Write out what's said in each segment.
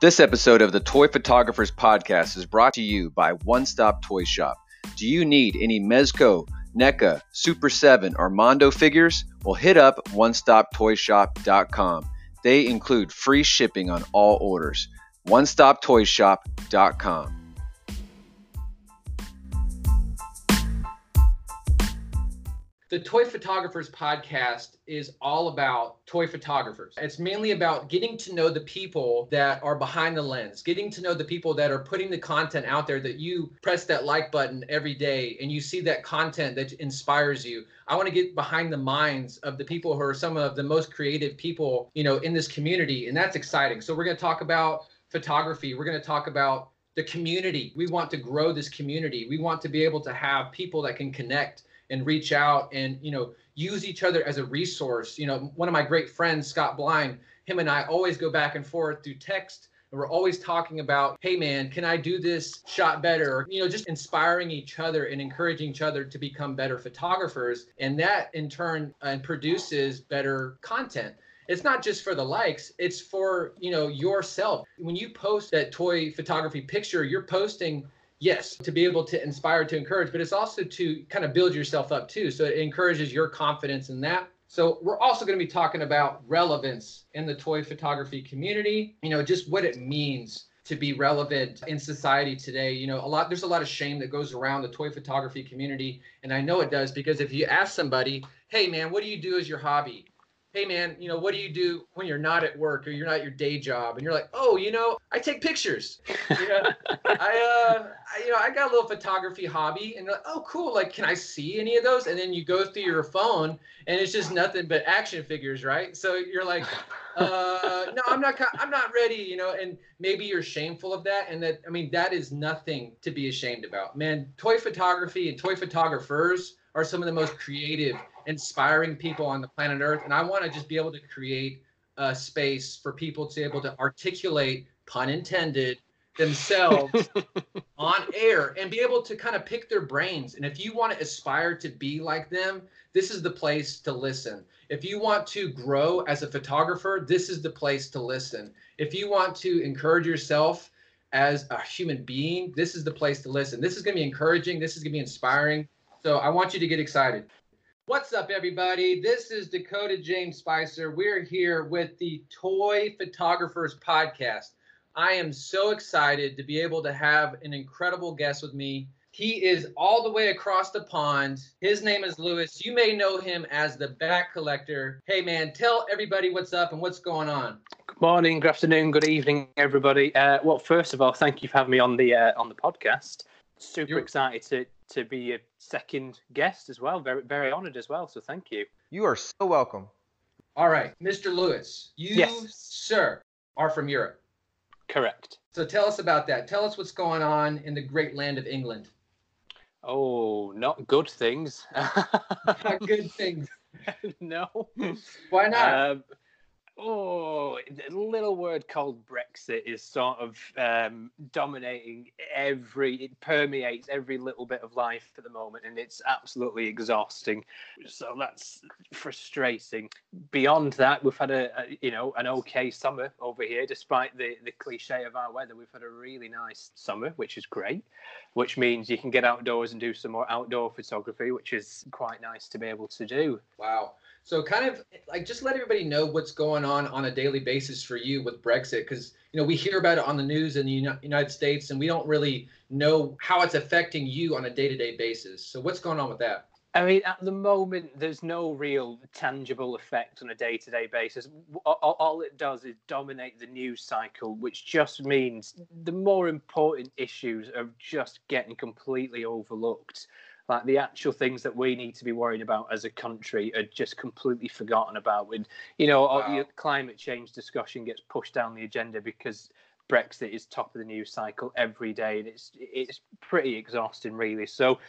This episode of the Toy Photographers Podcast is brought to you by One Stop Toy Shop. Do you need any Mezco, NECA, Super 7, or Mondo figures? Well, hit up OneStopToyShop.com. They include free shipping on all orders. OneStopToyShop.com. The Toy Photographers podcast is all about toy photographers. It's mainly about getting to know the people that are behind the lens, getting to know the people that are putting the content out there that you press that like button every day and you see that content that inspires you. I want to get behind the minds of the people who are some of the most creative people, you know, in this community and that's exciting. So we're going to talk about photography. We're going to talk about the community. We want to grow this community. We want to be able to have people that can connect and reach out and you know use each other as a resource. You know one of my great friends scott blind him and i always go back and forth through text. And we're always talking about hey man can i do this shot better? You know just inspiring each other and encouraging each other to become better photographers. And that in turn uh, produces better content. It's not just for the likes it's for you know yourself. When you post that toy photography picture you're posting yes to be able to inspire to encourage but it's also to kind of build yourself up too. So it encourages your confidence in that. So we're also going to be talking about relevance in the toy photography community you know just what it means to be relevant in society today. You know a lot there's a lot of shame that goes around the toy photography community and i know it does because if you ask somebody hey man what do you do as your hobby hey man, you know, what do you do when you're not at work or you're not at your day job? And you're like, oh, you know, I take pictures. You know, I, uh, I, you know, I got a little photography hobby, and like, oh, cool. Like, can I see any of those? And then you go through your phone, and it's just nothing but action figures, right? So you're like, uh, no, I'm not, I'm not ready. You know, and maybe you're shameful of that, and that, I mean, that is nothing to be ashamed about, man. Toy photography and toy photographers are some of the most creative inspiring people on the planet Earth. And I want to just be able to create a space for people to be able to articulate, pun intended, themselves on air and be able to kind of pick their brains. And if you want to aspire to be like them, this is the place to listen. If you want to grow as a photographer, this is the place to listen. If you want to encourage yourself as a human being, this is the place to listen. This is going to be encouraging. This is going to be inspiring. So I want you to get excited. What's up, everybody? This is Dakota James Spicer. We're here with the Toy Photographers Podcast. I am so excited to be able to have an incredible guest with me. He is all the way across the pond. His name is Lewis. You may know him as the Bat Collector. Hey, man, tell everybody what's up and what's going on. Good morning, good afternoon, good evening, everybody. Uh, well, first of all, thank you for having me on the uh, on the podcast. Super You're... excited to to be a second guest as well. Very very honoured as well. So thank you. You are so welcome. All right, Mr. Lewis, you yes. sir are from Europe. Correct. So tell us about that. Tell us what's going on in the great land of England. Oh, not good things. not good things. no. Why not? Um, oh, a little word called Brexit is sort of um, dominating every, it permeates every little bit of life at the moment, and it's absolutely exhausting. So that's frustrating. Beyond that, we've had a, a you know an okay summer over here, despite the the cliche of our weather. We've had a really nice summer, which is great. Which means you can get outdoors and do some more outdoor photography, which is quite nice to be able to do. Wow. So kind of like just let everybody know what's going on on a daily basis for you with Brexit, because you know we hear about it on the news in the United States, and we don't really know how it's affecting you on a day-to-day basis. So what's going on with that? I mean, at the moment, there's no real tangible effect on a day to day basis. All, all, it does is dominate the news cycle, which just means the more important issues are just getting completely overlooked like the actual things that we need to be worried about as a country are just completely forgotten about. When you know, wow. climate change discussion gets pushed down the agenda because Brexit is top of the news cycle every day, and it's it's pretty exhausting, really. So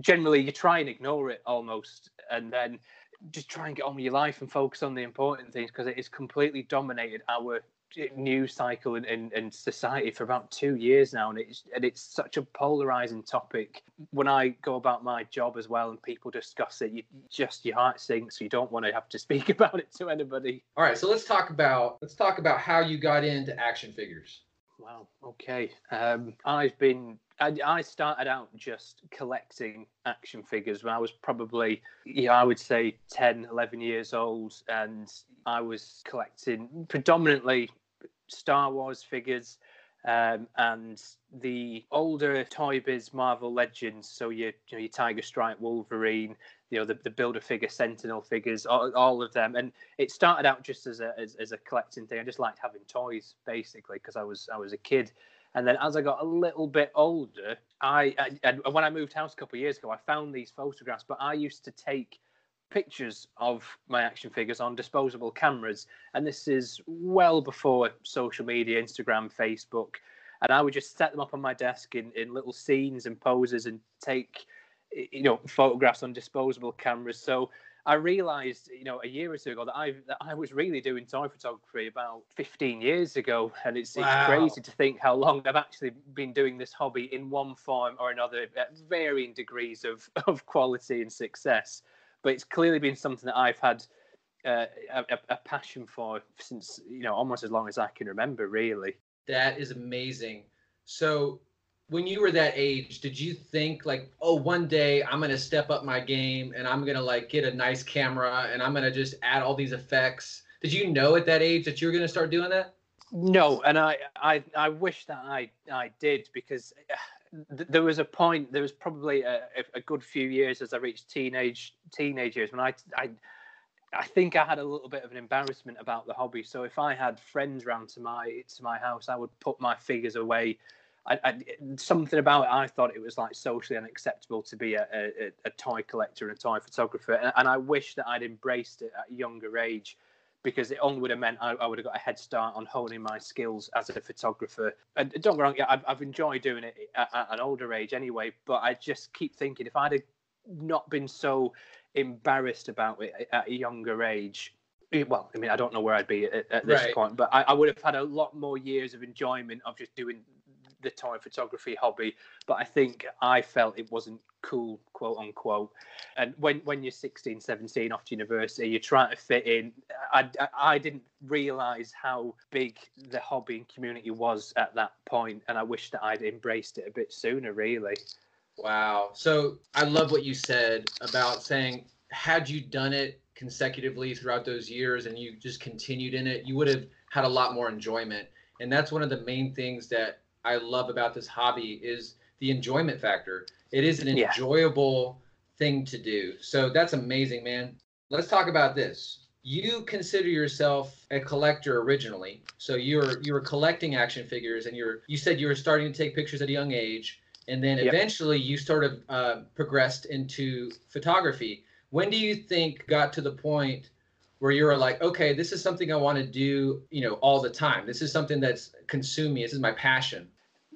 generally, you try and ignore it almost, and then just try and get on with your life and focus on the important things because it has completely dominated our news cycle in, in, in, society for about two years now, and it's and it's such a polarizing topic. When I go about my job as well, and people discuss it, you just your heart sinks. You don't want to have to speak about it to anybody. All right, so let's talk about let's talk about how you got into action figures. Wow. Okay. Um, I've been. I, I, started out just collecting action figures when I was probably, yeah, I would say 10, 11 years old, and I was collecting predominantly Star Wars figures. Um, and the older Toy Biz Marvel Legends, so your, you know, your Tiger Stripe, Wolverine, you know, the, the Builder figure, Sentinel figures, all, all of them. And it started out just as a as, as a collecting thing. I just liked having toys basically because I was I was a kid. And then as I got a little bit older, I, and when I moved house a couple of years ago, I found these photographs. But I used to take pictures of my action figures on disposable cameras. And this is well before social media, Instagram, Facebook. And I would just set them up on my desk in, in little scenes and poses and take, you know, photographs on disposable cameras. So I realized, you know, a year or two ago that I that I was really doing toy photography about 15 years ago, and it's, wow. it's crazy to think how long I've actually been doing this hobby in one form or another, at varying degrees of of quality and success but it's clearly been something that I've had uh, a, a, passion for since you know almost as long as I can remember. Really, that is amazing. So, when you were that age, did you think like, oh, one day I'm gonna step up my game and I'm gonna like get a nice camera and I'm gonna just add all these effects? Did you know at that age that you were gonna start doing that? No, and I, I, I wish that I, I did because there was a point. There was probably a, a, good few years as I reached teenage teenage years when I, I I think I had a little bit of an embarrassment about the hobby. So if I had friends round to my to my house, I would put my figures away. I, I, something about it, I thought it was like socially unacceptable to be a, a, a toy collector and a toy photographer, and, and, I wish that I'd embraced it at a younger age because it only would have meant I, I, would have got a head start on honing my skills as a photographer. And don't get wrong, yeah, I've, I've enjoyed doing it at, at, an older age anyway. But I just keep thinking if I'd have not been so embarrassed about it at a younger age, eh, well, I mean, I don't know where I'd be at, at this right. point, but I, I, would have had a lot more years of enjoyment of just doing the toy photography hobby, but I think I felt it wasn't cool, quote unquote. And when when you're 16, 17, off to university, you're trying to fit in. I, I didn't realize how big the hobby and community was at that point, and I wish that I'd embraced it a bit sooner, really. Wow. So I love what you said about saying, had you done it consecutively throughout those years and you just continued in it, you would have had a lot more enjoyment. And that's one of the main things that I love about this hobby is the enjoyment factor. It is an enjoyable yeah. thing to do. So that's amazing, man. Let's talk about this. You consider yourself a collector originally. So you're you were collecting action figures and you're you said you were starting to take pictures at a young age and then yep. eventually you sort of uh, progressed into photography. When do you think got to the point where you were like, okay, this is something I want to do, you know, all the time. This is something that's consumed me. This is my passion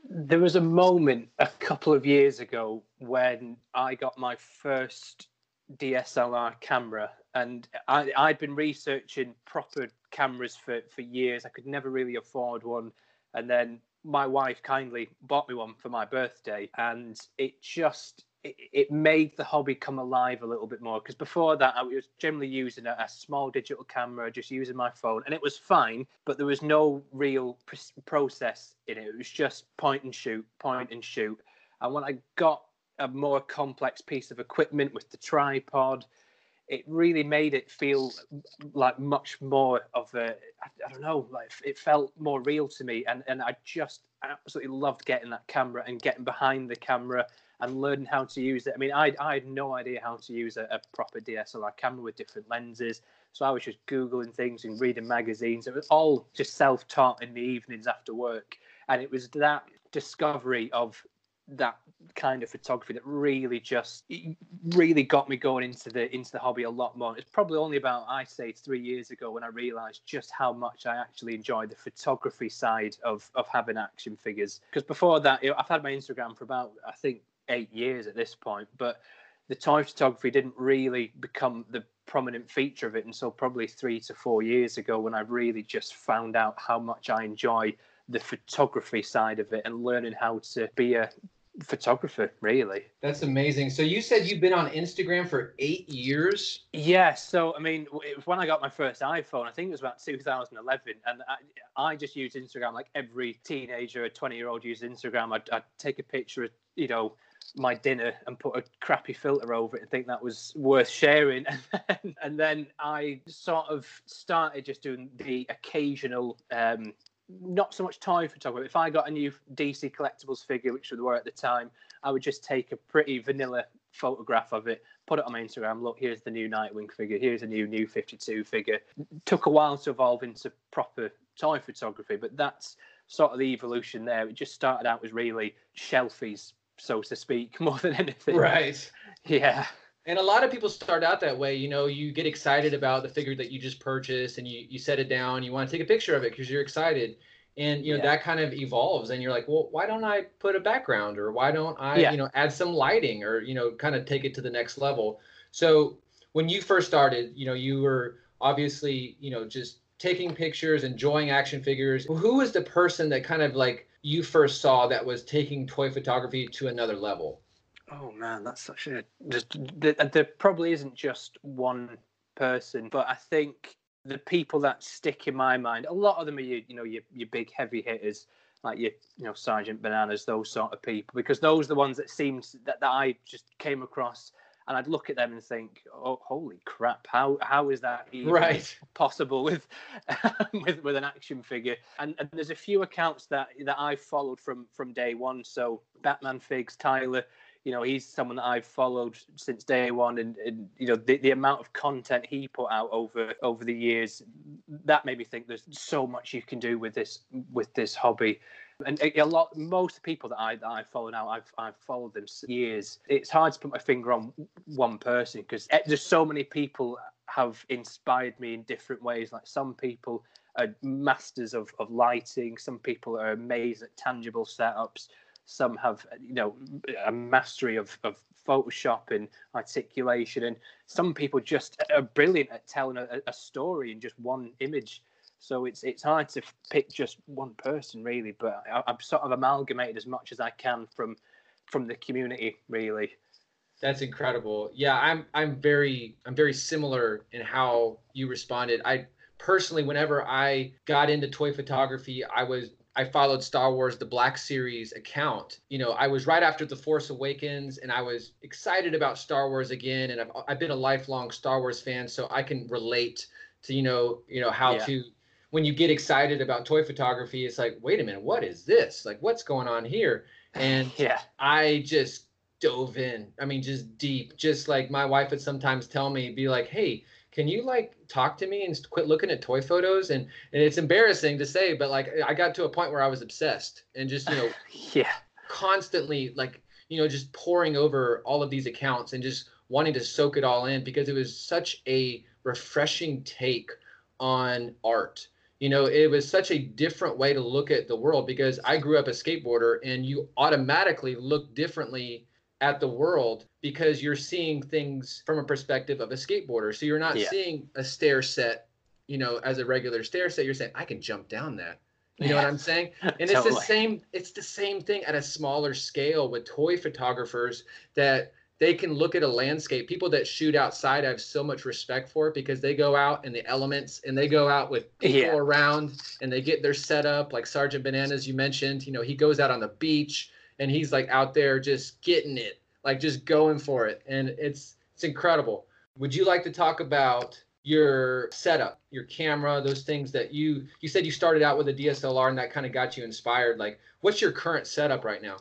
there was a moment a couple of years ago when I got my first DSLR camera, and I, I'd been researching proper cameras for, for years. I could never really afford one. And then my wife kindly bought me one for my birthday, and it just it, made the hobby come alive a little bit more because before that I was generally using a, a, small digital camera, just using my phone, and it was fine. But there was no real pr- process in it. It was just point and shoot, point and shoot. And when I got a more complex piece of equipment with the tripod, it really made it feel like much more of a I, I don't know like it felt more real to me and and I just absolutely loved getting that camera and getting behind the camera and learning how to use it. I mean, I, I had no idea how to use a, a proper DSLR camera with different lenses. So I was just Googling things and reading magazines. It was all just self taught in the evenings after work. And it was that discovery of that kind of photography that really just really got me going into the into the hobby a lot more. It's probably only about I say three years ago when I realised just how much I actually enjoy the photography side of of having action figures. Because before that, you know, I've had my Instagram for about I think eight years at this point, but the time photography didn't really become the prominent feature of it until probably three to four years ago when I really just found out how much I enjoy the photography side of it and learning how to be a photographer really. That's amazing. So you said you've been on instagram for eight years? Yeah so i mean it was when i got my first iphone. I think it was about 2011 and i, I just used instagram like every teenager a 20 year old uses instagram. I'd, I'd take a picture of you know my dinner and put a crappy filter over it and think that was worth sharing. And then, I sort of started just doing the occasional, um, not so much toy photography. If I got a new DC collectibles figure, which were at the time, I would just take a pretty vanilla photograph of it, put it on my Instagram. Look, here's the new Nightwing figure. Here's a new New 52 figure. took a while to evolve into proper toy photography, but that's sort of the evolution there. It just started out as really shelfies so to speak, more than anything. Right. Yeah. And a lot of people start out that way. You know, you get excited about the figure that you just purchased and you, you set it down, you want to take a picture of it because you're excited. And, you know, yeah. that kind of evolves. And you're like, well, why don't I put a background or why don't I, yeah. you know, add some lighting or, you know, kind of take it to the next level. So when you first started, you know, you were obviously, you know, just taking pictures, enjoying action figures. Who was the person that kind of like you first saw that was taking toy photography to another level? Oh man, that's such a just there, there probably isn't just one person, but I think the people that stick in my mind, a lot of them are you, you know your your big heavy hitters like your you know Sergeant Bananas, those sort of people, because those are the ones that seems that, that I just came across and I'd look at them and think, "Oh, holy crap! How how is that even right. possible with with with an action figure?" And, and there's a few accounts that that I've followed from from day one. So Batman Figs, Tyler, you know, he's someone that I've followed since day one, and, and you know the, the amount of content he put out over over the years, that made me think there's so much you can do with this with this hobby and a lot most people that I that I follow now, I've I've followed them years. It's hard to put my finger on one person because eh, there's so many people have inspired me in different ways. Like some people are masters of, of lighting, some people are amazed at tangible setups, some have you know a mastery of, of Photoshop and articulation, and some people just are brilliant at telling a, a story in just one image. So it's it's hard to pick just one person really, but I, I've sort of amalgamated as much as I can from from the community really. That's incredible. Yeah, I'm I'm very I'm very similar in how you responded. I personally whenever I got into toy photography, I was I followed Star Wars the Black Series account. You know, I was right after The Force Awakens and I was excited about Star Wars again and I've I've been a lifelong Star Wars fan so I can relate to you know, you know how yeah. to when you get excited about toy photography, it's like, wait a minute, what is this? Like, what's going on here? And yeah, I just dove in. I mean, just deep. Just like my wife would sometimes tell me, be like, hey, can you like talk to me and quit looking at toy photos? And and it's embarrassing to say, but like I got to a point where I was obsessed and just you know, yeah, constantly like you know just pouring over all of these accounts and just wanting to soak it all in because it was such a refreshing take on art you know it was such a different way to look at the world because i grew up a skateboarder and you automatically look differently at the world because you're seeing things from a perspective of a skateboarder so you're not yeah. seeing a stair set you know as a regular stair set you're saying i can jump down that you yeah. know what i'm saying and totally. it's the same it's the same thing at a smaller scale with toy photographers that they can look at a landscape. People that shoot outside, I have so much respect for because they go out in the elements and they go out with people yeah. around and they get their setup. Like Sergeant Bananas, you mentioned, you know, he goes out on the beach and he's like out there just getting it, like just going for it, and it's it's incredible. Would you like to talk about your setup, your camera, those things that you you said you started out with a DSLR and that kind of got you inspired? Like, what's your current setup right now?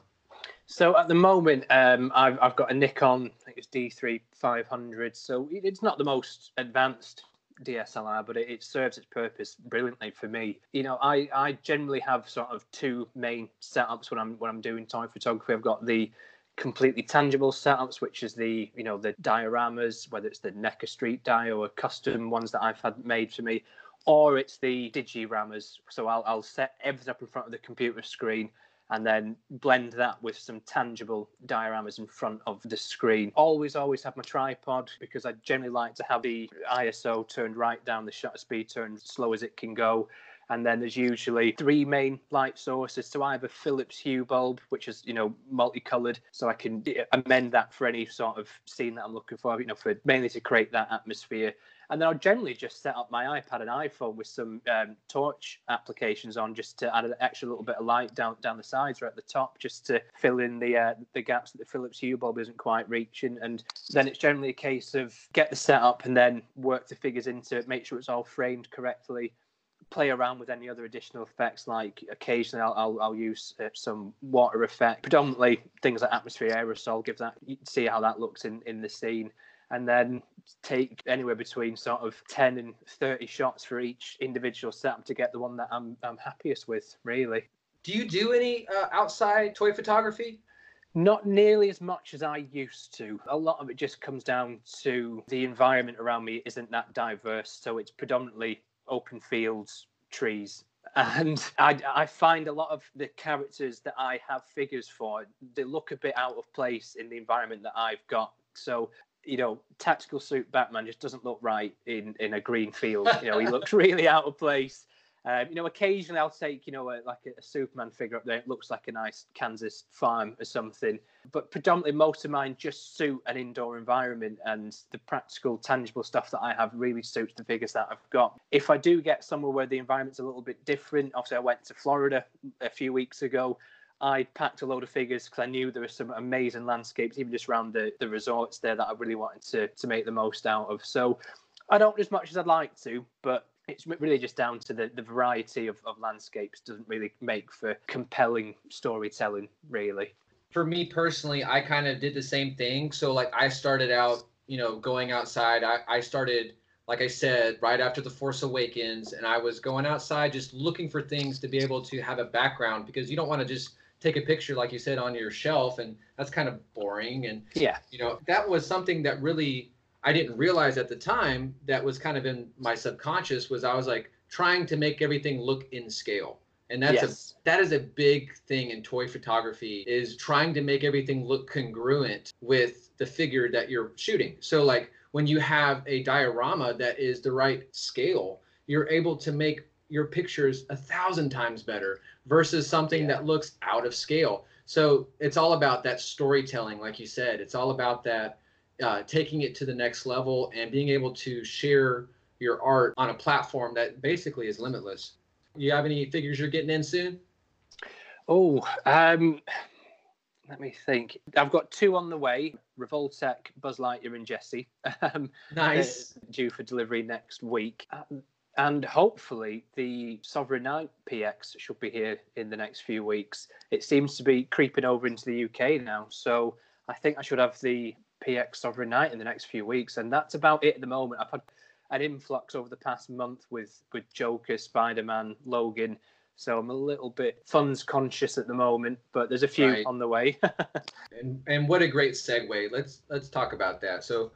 So at the moment, um, I've, I've got a Nikon, I think it's D3 500. So it's not the most advanced DSLR, but it, it, serves its purpose brilliantly for me. You know, I, I generally have sort of two main setups when I'm when I'm doing time photography. I've got the completely tangible setups, which is the you know the dioramas, whether it's the NECA Street die or custom ones that I've had made for me, or it's the digiramas. So I'll I'll set everything up in front of the computer screen and then blend that with some tangible dioramas in front of the screen. Always, always have my tripod because I generally like to have the ISO turned right down, the shutter speed turned slow as it can go. And then there's usually three main light sources. So I have a Philips Hue bulb, which is, you know, multicolored. So I can amend that for any sort of scene that I'm looking for, you know, for mainly to create that atmosphere. And then I'll generally just set up my iPad and iPhone with some um, torch applications on, just to add an extra little bit of light down down the sides or at the top, just to fill in the uh, the gaps that the Philips Hue bulb isn't quite reaching. And then it's generally a case of get the setup and then work the figures into it, make sure it's all framed correctly play around with any other additional effects like occasionally I'll, I'll, I'll use uh, some water effect predominantly things like atmosphere aerosol give that see how that looks in in the scene and then take anywhere between sort of 10 and 30 shots for each individual setup to get the one that I'm, I'm happiest with, really. Do you do any uh, outside toy photography? Not nearly as much as I used to. A lot of it just comes down to the environment around me isn't that diverse. So it's predominantly open fields, trees. And I, I find a lot of the characters that I have figures for, they look a bit out of place in the environment that I've got. So you know, tactical suit Batman just doesn't look right in in a green field. You know, he looks really out of place. Um, you know, occasionally I'll take, you know, a, like a, a, Superman figure up there. It looks like a nice Kansas farm or something. But predominantly, most of mine just suit an indoor environment, and the practical, tangible stuff that I have really suits the figures that I've got. If I do get somewhere where the environment's a little bit different, obviously I went to Florida a few weeks ago. I packed a load of figures because I knew there were some amazing landscapes, even just around the, the resorts there that I really wanted to, to make the most out of. So I don't as much as I'd like to, but it's really just down to the, the variety of, of landscapes doesn't really make for compelling storytelling, really. For me personally, I kind of did the same thing. So like I started out, you know, going outside. I, I started like I said, right after The Force Awakens, and I was going outside just looking for things to be able to have a background because you don't want to just take a picture like you said on your shelf and that's kind of boring and yeah. you know that was something that really i didn't realize at the time that was kind of in my subconscious was i was like trying to make everything look in scale. And that's yes. a that is a big thing in toy photography is trying to make everything look congruent with the figure that you're shooting. So like when you have a diorama that is the right scale you're able to make your pictures a thousand times better versus something yeah. that looks out of scale. So it's all about that storytelling, like you said. It's all about that uh, taking it to the next level and being able to share your art on a platform that basically is limitless. You have any figures you're getting in soon? Oh, um, let me think. I've got two on the way: Revoltech, Buzz Lightyear, and Jesse. Um, nice. Due for delivery next week. Um, and hopefully, the Sovereign Knight PX should be here in the next few weeks. It seems to be creeping over into the UK now. So I think I should have the PX Sovereign Knight in the next few weeks. And that's about it at the moment. I've had an influx over the past month with, with Joker, Spider Man, Logan. So I'm a little bit funds conscious at the moment, but there's a few right. on the way. and and what a great segue. Let's let's talk about that. So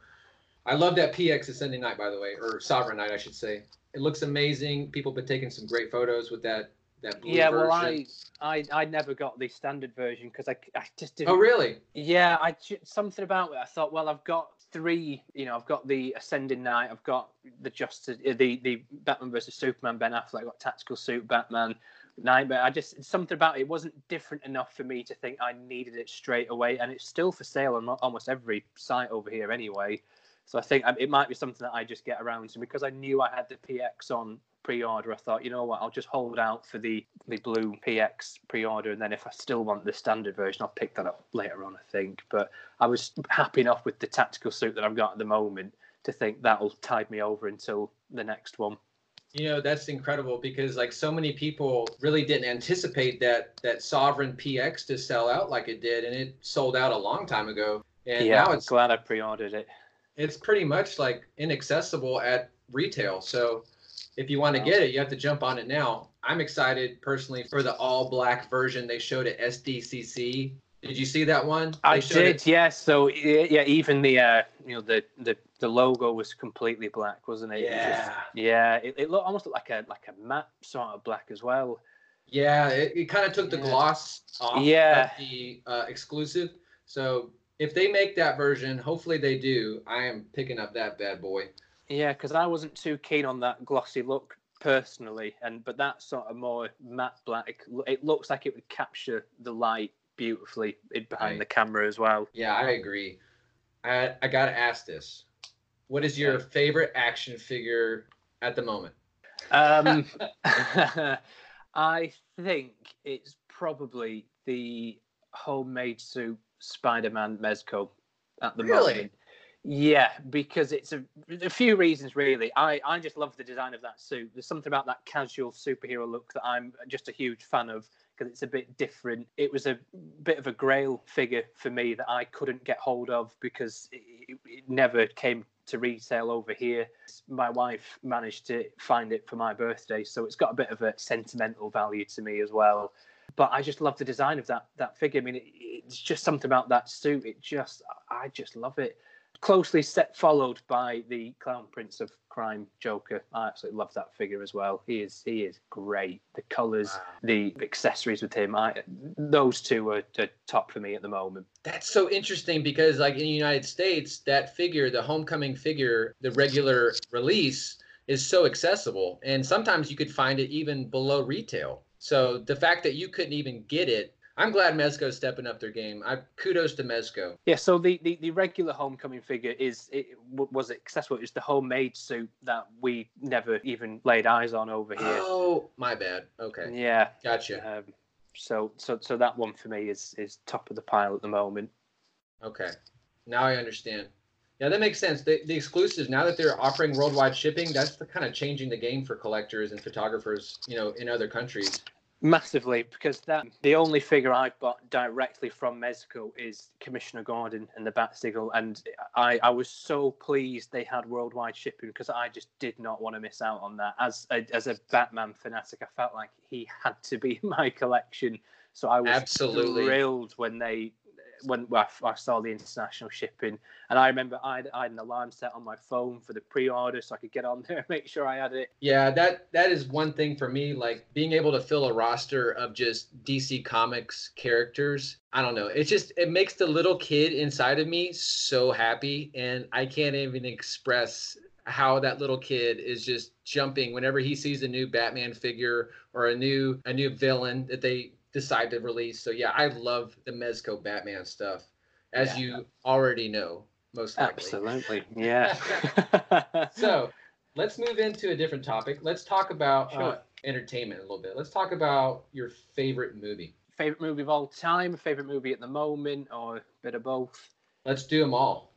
I love that PX Ascending Knight, by the way, or Sovereign Knight, I should say it looks amazing. People have been taking some great photos with that that blue yeah, version. well, I, I I never got the standard version because I, I just didn't. Oh, really? Yeah, I something about it. I thought, well, I've got three. You know, I've got the Ascending Knight. I've got the Justice, uh, the the Batman versus Superman Ben Affleck. I've got Tactical Suit Batman. night, but I just something about it wasn't different enough for me to think I needed it straight away, and it's still for sale on almost every site over here anyway. So I think um, it might be something that I just get around to because I knew I had the PX on pre-order. I thought, you know what, I'll just hold out for the the blue PX pre-order, and then if I still want the standard version, I'll pick that up later on. I think, but I was happy enough with the tactical suit that I've got at the moment to think that'll tide me over until the next one. You know, that's incredible because like so many people really didn't anticipate that that Sovereign PX to sell out like it did, and it sold out a long time ago. And yeah, now it's glad I pre-ordered it it's pretty much like inaccessible at retail. So if you want to get it, you have to jump on it now. I'm excited personally for the all black version they showed at SDCC. Did you see that one? I did, it? yes. So yeah, even the uh, you know the the the logo was completely black, wasn't it? Yeah, it just, yeah. It, it looked almost like a like a map sort of black as well. Yeah, it, it kind of took the Yeah. gloss off Yeah. of the uh, exclusive. So if they make that version, hopefully they do. I am picking up that bad boy. Yeah, because I wasn't too keen on that glossy look personally, and but that sort of more matte black, it looks like it would capture the light beautifully behind Right. the camera as well. Yeah, I agree. I I gotta ask this: What is your favorite action figure at the moment? Um, I think it's probably the homemade suit Spider-Man Mezco at the Really? moment. Yeah, because it's a, a few reasons really. I, I just love the design of that suit. There's something about that casual superhero look that I'm just a huge fan of because it's a bit different. It was a bit of a grail figure for me that I couldn't get hold of because it, it, it never came to retail over here. My wife managed to find it for my birthday, so it's got a bit of a sentimental value to me as well. But I just love the design of that that figure. I mean, it, it's just something about that suit. It just, I just love it. Closely set, followed by the Clown Prince of Crime Joker. I absolutely love that figure as well. He is, he is great. The colours, Wow. the accessories with him, I those two are, are top for me at the moment. That's so interesting because, like in the United States, that figure, the homecoming figure, the regular release is so accessible, and sometimes you could find it even below retail. So the fact that you couldn't even get it, I'm glad Mezco's stepping up their game. I kudos to Mezco. Yeah, so the, the, the regular homecoming figure is it was accessible. It's the homemade suit that we never even laid eyes on over here. Oh, my bad. Okay, Yeah, gotcha. um, so so so that one for me is is top of the pile at the moment. Okay, now I understand. Yeah, that makes sense. The, the exclusives now that they're offering worldwide shipping, that's the kind of changing the game for collectors and photographers, you know, in other countries. Massively, because that the only figure I bought directly from Mezco is Commissioner Gordon and the Bat Signal, and I, I was so pleased they had worldwide shipping because I just did not want to miss out on that. As a, as a Batman fanatic, I felt like he had to be in my collection, so I was Absolutely. thrilled when they when I, I saw the international shipping, and I remember I had, an alarm set on my phone for the pre-order so I could get on there and make sure I had it. Yeah, that that is one thing for me. Like being able to fill a roster of just DC Comics characters. I don't know. It's just it makes the little kid inside of me so happy, and I can't even express how that little kid is just jumping whenever he sees a new Batman figure or a new a new villain that they decide to release. So yeah, I love the Mezco Batman stuff, as Yeah. you already know, most likely. Absolutely, yeah. So let's move into a different topic. Let's talk about uh, entertainment a little bit. Let's talk about your favorite movie. favorite movie of all time, favorite movie at the moment, or a bit of both. Let's do them all.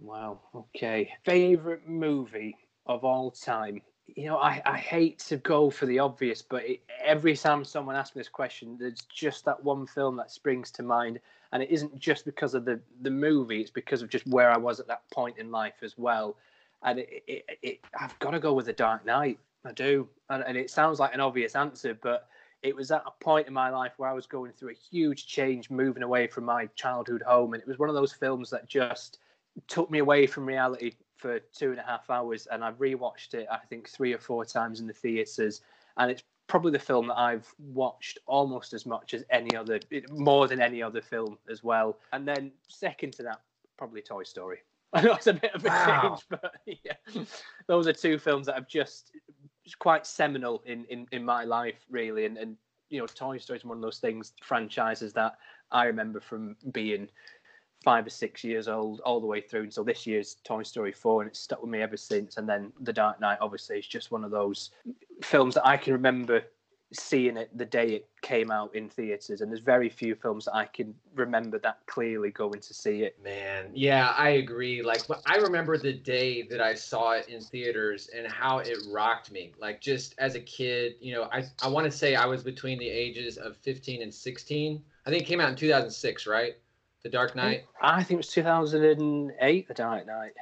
Wow. Okay. Favorite movie of all time. You know, I, I hate to go for the obvious, but it, every time someone asks me this question, there's just that one film that springs to mind, and it isn't just because of the the movie; it's because of just where I was at that point in life as well. And it, it, it I've got to go with The Dark Knight. I do, and, and it sounds like an obvious answer, but it was at a point in my life where I was going through a huge change, moving away from my childhood home, and it was one of those films that just took me away from reality for two and a half hours. And I've rewatched it, I think, three or four times in the theaters, and it's probably the film that I've watched almost as much as any other, more than any other film as well. And then second to that, probably Toy Story. I know it's a bit of a Wow. change, but yeah, those are two films that have just quite seminal in, in, in my life, really. And, and, you know, Toy Story is one of those things, franchises that I remember from being five or six years old all the way through. And so this year's Toy Story 4, and it's stuck with me ever since. And then The Dark Knight, obviously, is just one of those films that I can remember seeing it the day it came out in theaters. And there's very few films that I can remember that clearly going to see it. Man, yeah, I agree. Like, I remember the day that I saw it in theaters and how it rocked me. Like, just as a kid, you know, I, I want to say I was between the ages of 15 and 16. I think it came out in 2006, right? The Dark Knight, I think it was 2008, The Dark Knight.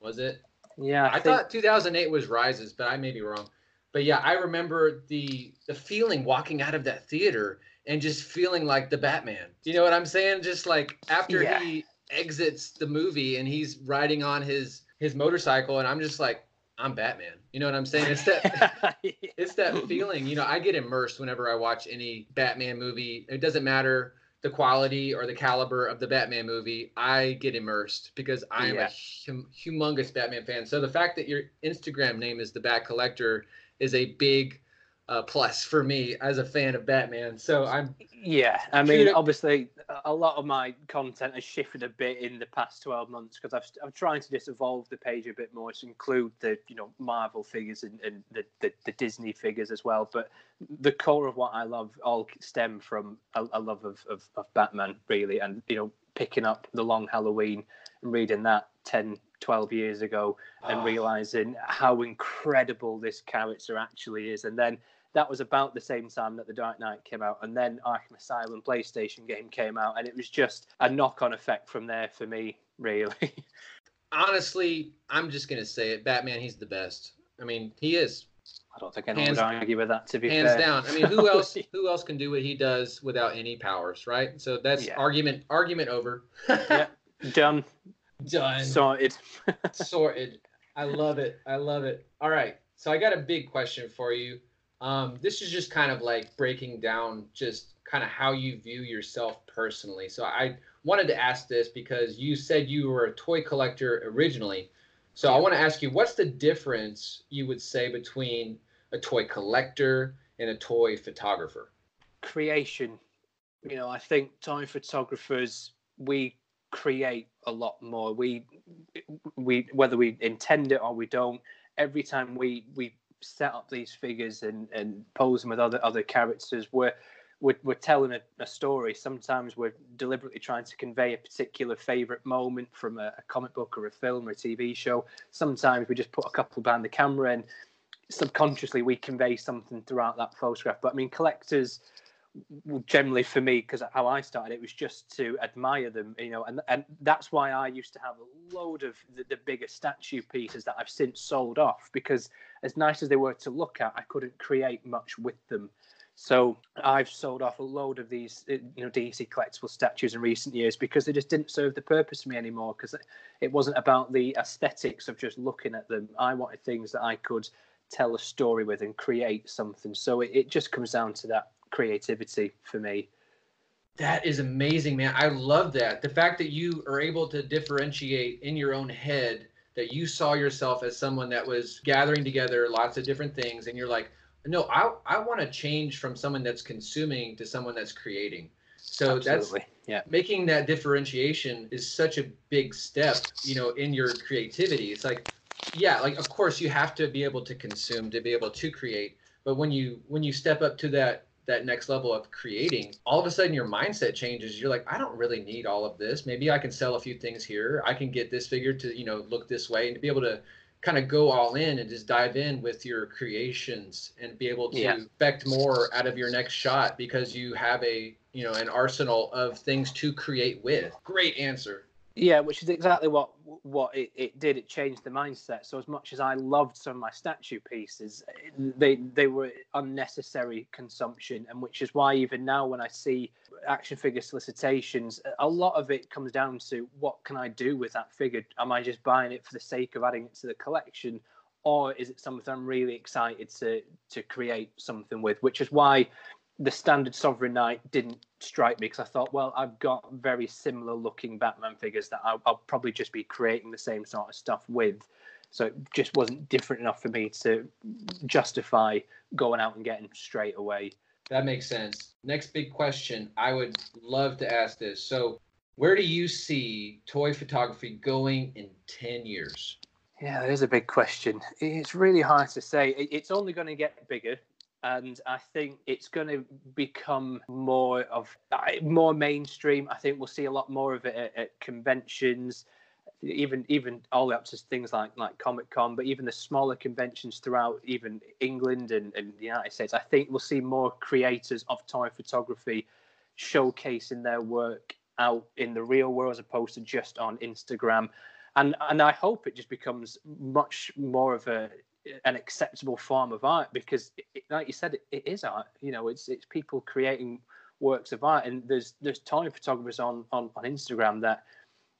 was it? Yeah, I, think- thought 2008 was Rises, but I may be wrong. But yeah, I remember the the feeling walking out of that theater and just feeling like the Batman. You know what I'm saying? Just like after Yeah. he exits the movie and he's riding on his his motorcycle, and I'm just like, I'm Batman. You know what I'm saying? It's that it's that feeling. You know, I get immersed whenever I watch any Batman movie. It doesn't matter the quality or the caliber of the Batman movie. I get immersed because I am yeah. a hum- humongous Batman fan. So the fact that your Instagram name is the Bat Collector is a big uh, plus for me as a fan of Batman. So I'm yeah. I mean, obviously, a lot of my content has shifted a bit in the past twelve months because I've I'm trying to just evolve the page a bit more to include the you know Marvel figures and, and the, the, the Disney figures as well. But the core of what I love all stem from a, a love of, of of Batman really, and you know picking up the Long Halloween and reading that 10 12 years ago and oh. realizing how incredible this character actually is and then that was about the same time that The Dark Knight came out, and then Arkham Asylum PlayStation game came out, and it was just a knock-on effect from there for me, really. Honestly, I'm just gonna say it. Batman, he's the best. I mean, he is. I don't think anyone hands, would argue with that. To be hands fair. down. I mean, who else? who else can do what he does without any powers, right? So that's yeah. argument. Argument over. yeah, done. Done. Sorted. Sorted. I love it. I love it. All right. So I got a big question for you. Um, this is just kind of like breaking down just kind of how you view yourself personally. So I wanted to ask this because you said you were a toy collector originally. So I want to ask you, what's the difference you would say between a toy collector and a toy photographer? Creation. You know, I think toy photographers we create a lot more. We we whether we intend it or we don't. Every time we we set up these figures and, and pose them with other other characters. We're we're, we're telling a, a, story. Sometimes we're deliberately trying to convey a particular favorite moment from a, a, comic book or a film or a TV show. Sometimes we just put a couple behind the camera and subconsciously we convey something throughout that photograph. But I mean, collectors generally for me because how I started it was just to admire them you know and and that's why I used to have a load of the, the bigger statue pieces that I've since sold off because as nice as they were to look at I couldn't create much with them so I've sold off a load of these uh, you know DC collectible statues in recent years because they just didn't serve the purpose for me anymore because it wasn't about the aesthetics of just looking at them I wanted things that I could tell a story with and create something so it, it just comes down to that creativity for me. That is amazing, man. I love that. The fact that you are able to differentiate in your own head that you saw yourself as someone that was gathering together lots of different things and you're like, no, I I want to change from someone that's consuming to someone that's creating. So Absolutely. that's yeah. making that differentiation is such a big step, you know, in your creativity. It's like, yeah, like of course you have to be able to consume to be able to create, but when you when you step up to that that next level of creating, all of a sudden your mindset changes. You're like, I don't really need all of this. Maybe I can sell a few things here. I can get this figure to, you know, look this way and to be able to kind of go all in and just dive in with your creations and be able to yeah. expect more out of your next shot because you have a, you know, an arsenal of things to create with. Great answer. Yeah, which is exactly what what it, it did. It changed the mindset. So as much as I loved some of my statue pieces, they they were unnecessary consumption, and which is why even now when I see action figure solicitations, a lot of it comes down to what can I do with that figure? Am I just buying it for the sake of adding it to the collection, or is it something I'm really excited to to create something with? Which is why the standard Sovereign Knight didn't strike me because I thought, well, I've got very similar looking Batman figures that I'll, I'll, probably just be creating the same sort of stuff with. So it just wasn't different enough for me to justify going out and getting straight away. That makes sense. Next big question. I would love to ask this. So, where do you see toy photography going in 10 years? Yeah, that is a big question. It's really hard to say. It's only going to get bigger and I think it's going to become more of more mainstream. I think we'll see a lot more of it at, at conventions, even even all the way up to things like like Comic Con, but even the smaller conventions throughout even England and, and the United States. I think we'll see more creators of toy photography showcasing their work out in the real world as opposed to just on Instagram. And and I hope it just becomes much more of a an acceptable form of art because, it, like you said, it, it is art. You know, it's it's people creating works of art, and there's there's tiny photographers on on on Instagram that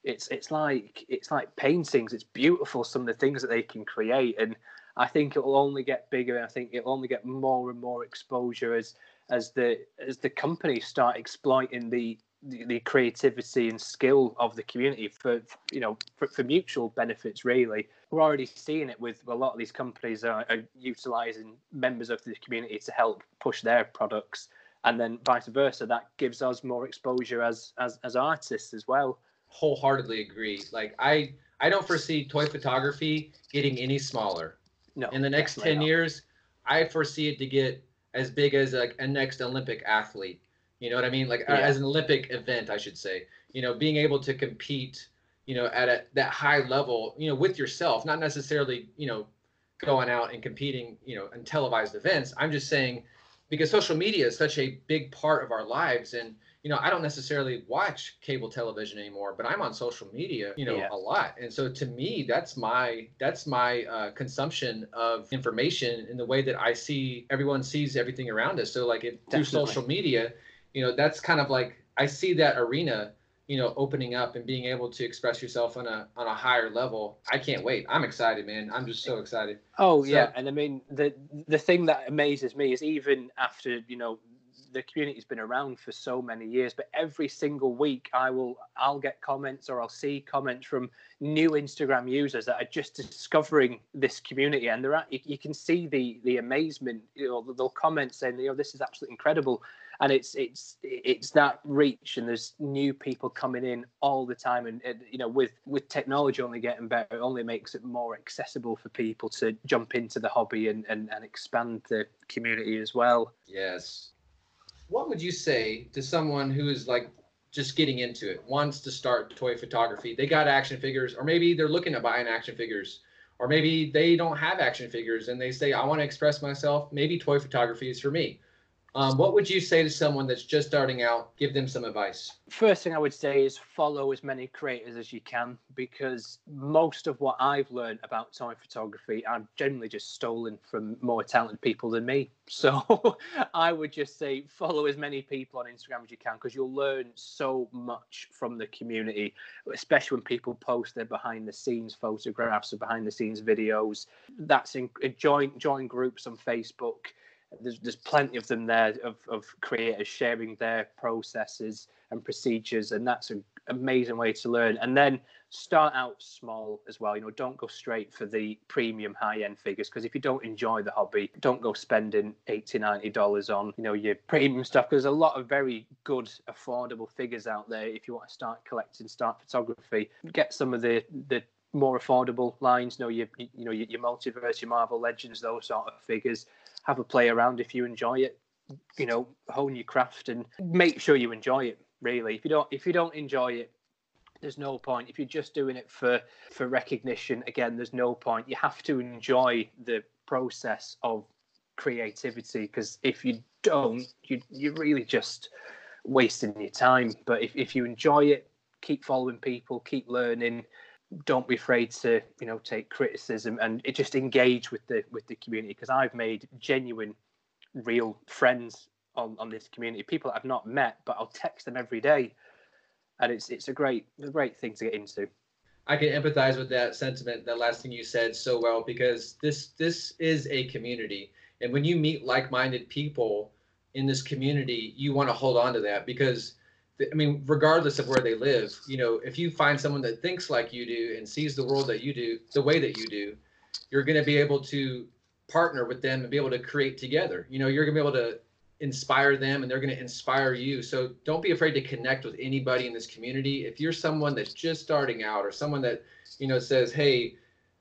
It's it's like it's like paintings. It's beautiful. Some of the things that they can create, and I think it will only get bigger. I think it'll only get more and more exposure as as the as the companies start exploiting the the, the creativity and skill of the community for you know for, for, mutual benefits really. We're already seeing it with a lot of these companies are, are utilizing members of the community to help push their products. And then vice versa that gives us more exposure as as as artists as well. Wholeheartedly agree. Like i i don't foresee toy photography getting any smaller. No in the next 10 not. years i foresee it to get as big as like a next olympic athlete you know what I mean? Like yeah. as an Olympic event, I should say. You know, being able to compete, you know, at a, that high level, you know, with yourself, not necessarily, you know, going out and competing, you know, in televised events. I'm just saying because social media is such a big part of our lives and you know, I don't necessarily watch cable television anymore, but I'm on social media, you know, yeah. a lot. And so to me, that's my that's my uh, consumption of information in the way that I see everyone sees everything around us. So like it, through social media, you know that's kind of like i see that arena you know opening up and being able to express yourself on a on a higher level. I can't wait. I'm excited man. I'm just so excited. Oh so, yeah. And i mean the the thing that amazes me is even after you know the community's been around for so many years but every single week i will i'll get comments or i'll see comments from new instagram users that are just discovering this community. And they're at, you, you can see the the amazement. You know they'll comment saying you know this is absolutely incredible and it's it's it's that reach and there's new people coming in all the time. And, and, you know with with technology only getting better it only makes it more accessible for people to jump into the hobby and and, and expand the community as well. Yes. What would you say to someone who is like just getting into it wants to start toy photography? They got action figures or maybe they're looking at buying action figures or maybe they don't have action figures and they say i want to express myself. Maybe toy photography is for me um, what would you say to someone that's just starting out? Give them some advice. First thing I would say is follow as many creators as you can because most of what I've learned about toy photography, I'm generally just stolen from more talented people than me. So I would just say follow as many people on Instagram as you can because you'll learn so much from the community, especially when people post their behind the scenes photographs or behind the scenes videos. That's in join join groups on Facebook there's, there's plenty of them there of, of creators sharing their processes and procedures and that's an amazing way to learn. And then start out small as well you know don't go straight for the premium high end figures because if you don't enjoy the hobby don't go spending 80 90 dollars on you know your premium stuff because there's a lot of very good affordable figures out there if you want to start collecting start photography. Get some of the the more affordable lines you know your you know your, your multiverse your marvel legends those sort of figures have a play around if you enjoy it. You know, hone your craft and make sure you enjoy it. Really, if you don't, if you don't enjoy it, there's no point. If you're just doing it for for recognition, again, there's no point. You have to enjoy the process of creativity because if you don't, you you're really just wasting your time. But if, if you enjoy it, keep following people, keep learning, don't be afraid to you know take criticism and it just engage with the with the community because I've made genuine, real friends on on this community. People I've not met, but I'll text them every day, and it's it's a great a great thing to get into. I can empathize with that sentiment, that last thing you said so well, because this this is a community, and when you meet like-minded people in this community, you want to hold on to that because I mean, regardless of where they live, you know, if you find someone that thinks like you do and sees the world that you do, the way that you do, you're going to be able to partner with them and be able to create together. You know, you're going to be able to inspire them and they're going to inspire you. So don't be afraid to connect with anybody in this community. If you're someone that's just starting out or someone that, you know, says, hey,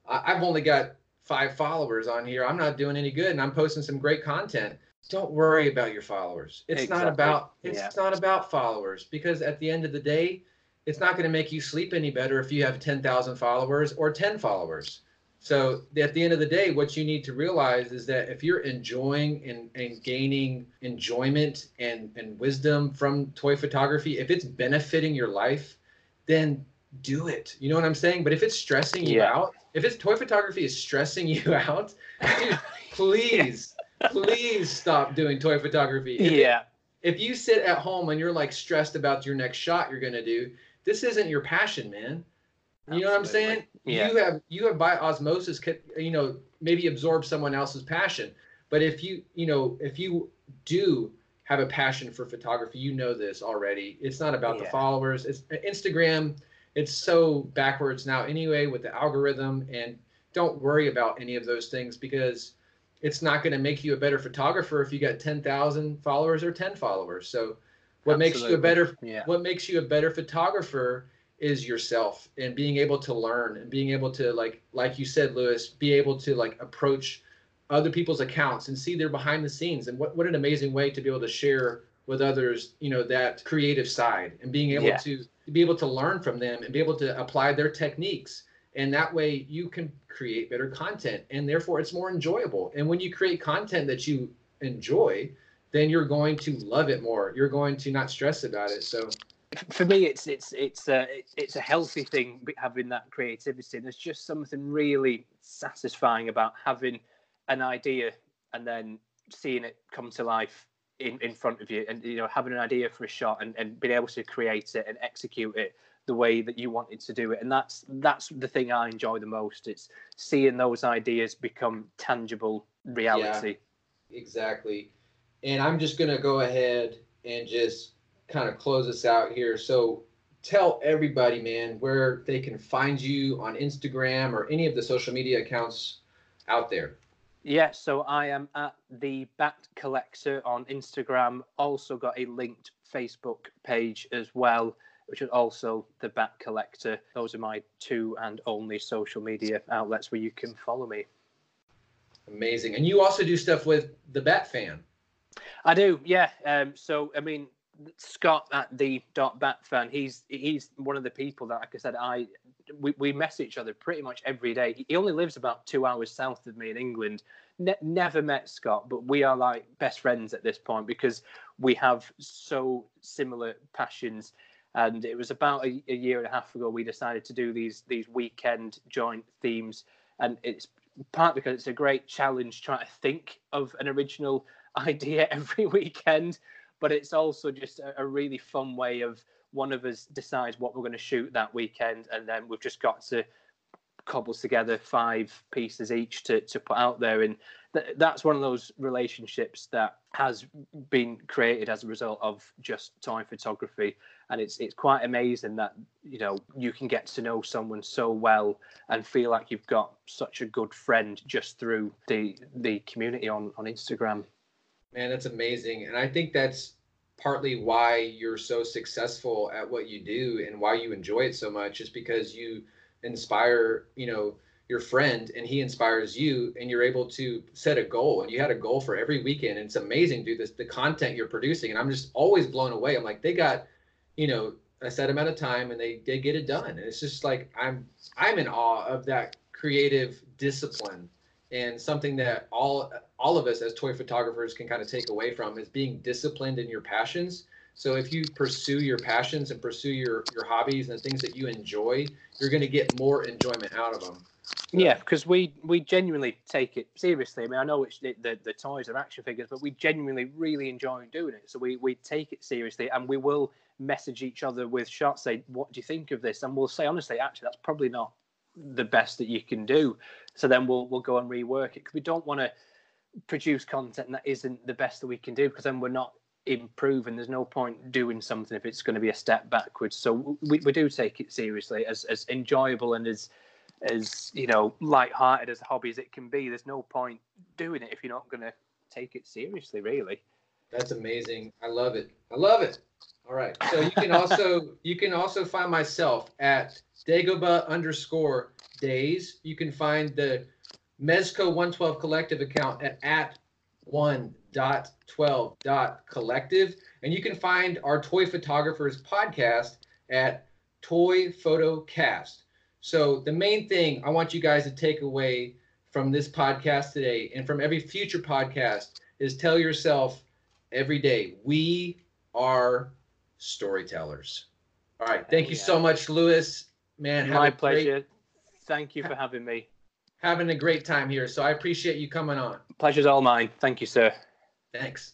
I've only got five followers on here, I'm not doing any good and I'm posting some great content don't worry about your followers. It's exactly. not about it's yeah. not about followers because at the end of the day, it's not going to make you sleep any better if you have 10,000 followers or 10 followers. So at the end of the day, what you need to realize is that if you're enjoying and, and gaining enjoyment and, and wisdom from toy photography, if it's benefiting your life, then do it. You know what I'm saying? But if it's stressing you yeah. out, if it's toy photography is stressing you out, dude, please please stop doing toy photography. If yeah. It, if you sit at home and you're like stressed about your next shot you're going to do, this isn't your passion, man. You know what I'm saying? Yeah. You have you have by osmosis, you know, maybe absorb someone else's passion. But if you, you know, if you do have a passion for photography, you know this already. It's not about Yeah. the followers. It's Instagram. It's so backwards now anyway with the algorithm and don't worry about any of those things because it's not going to make you a better photographer if you got 10,000 followers or 10 followers. So what makes you a better Yeah. what makes you a better photographer is yourself and being able to learn and being able to like like you said lewis be able to like approach other people's accounts and see their behind the scenes and what, what an amazing way to be able to share with others you know that creative side and being able Yeah. to be able to learn from them and be able to apply their techniques and that way you can create better content and therefore it's more enjoyable. And when you create content that you enjoy then you're going to love it more. You're going to not stress about it. So for me it's it's it's a it's a healthy thing having that creativity. There's just something really satisfying about having an idea and then seeing it come to life in, in front of you and you know having an idea for a shot and, and being able to create it and execute it the way that you wanted to do it and that's that's the thing i enjoy the most it's seeing those ideas become tangible reality Exactly. And I'm just going to go ahead and just kind of close this out here. So tell everybody, man, where they can find you on Instagram or any of the social media accounts out there. Yeah, so I am at the Bat Collector on Instagram. Also got a linked Facebook page as well, which is also the Bat Collector. Those are my two and only social media outlets where you can follow me. Amazing. And you also do stuff with the Bat Fan. I do, yeah. Um, so I mean, Scott at the dot bat fan, he's he's one of the people that, like I said, I we, we mess each other pretty much every day. He only lives about two hours south of me in England. Ne- never met Scott, but we are like best friends at this point because we have so similar passions. And it was about a, a year and a half ago we decided to do these these weekend joint themes, and it's part because it's a great challenge trying to think of an original idea every weekend, but it's also just a, a really fun way of one of us decides what we're going to shoot that weekend, and then we've just got to cobble together five pieces each to, to put out there. And th- that's one of those relationships that has been created as a result of just toy photography. And it's it's quite amazing that you know you can get to know someone so well and feel like you've got such a good friend just through the the community on on Instagram. Man, that's amazing. And I think that's partly why you're so successful at what you do and why you enjoy it so much is because you inspire, you know, your friend and he inspires you and you're able to set a goal. And you had a goal for every weekend. And it's amazing dude this the content you're producing. And i'm just always blown away. I'm like they got you know a set amount of time and they they get it done. And it's just like i'm i'm in awe of that creative discipline and something that all all of us as toy photographers can kind of take away from is being disciplined in your passions so if you pursue your passions and pursue your your hobbies and the things that you enjoy you're going to get more enjoyment out of them Yeah, because we we genuinely take it seriously. I mean, I know it's the, the the toys are action figures, but we genuinely really enjoy doing it. So we we take it seriously, and we will message each other with shots. Say, what do you think of this? And we'll say honestly, actually, that's probably not the best that you can do. So then we'll we'll go and rework it because we don't want to produce content that isn't the best that we can do because then we're not improving. There's no point doing something if it's going to be a step backwards. So we, we do take it seriously as as enjoyable and as as you know light-hearted as a hobby as it can be there's no point doing it if you're not going to take it seriously really That's amazing. I love it. I love it. All right. So you can also you can also find myself at Dagoba underscore days. You can find the Mezco 112 collective account at at one dot twelve dot collective. And you can find our toy photographers podcast at Toy Photo Cast. So the main thing I want you guys to take away from this podcast today and from every future podcast is tell yourself every day we are storytellers. All right. Thank you Yeah. so much, Lewis. Man, have my a great- pleasure thank you for having me having a great time here. So I appreciate you coming on. pleasure's all mine thank you sir Thanks.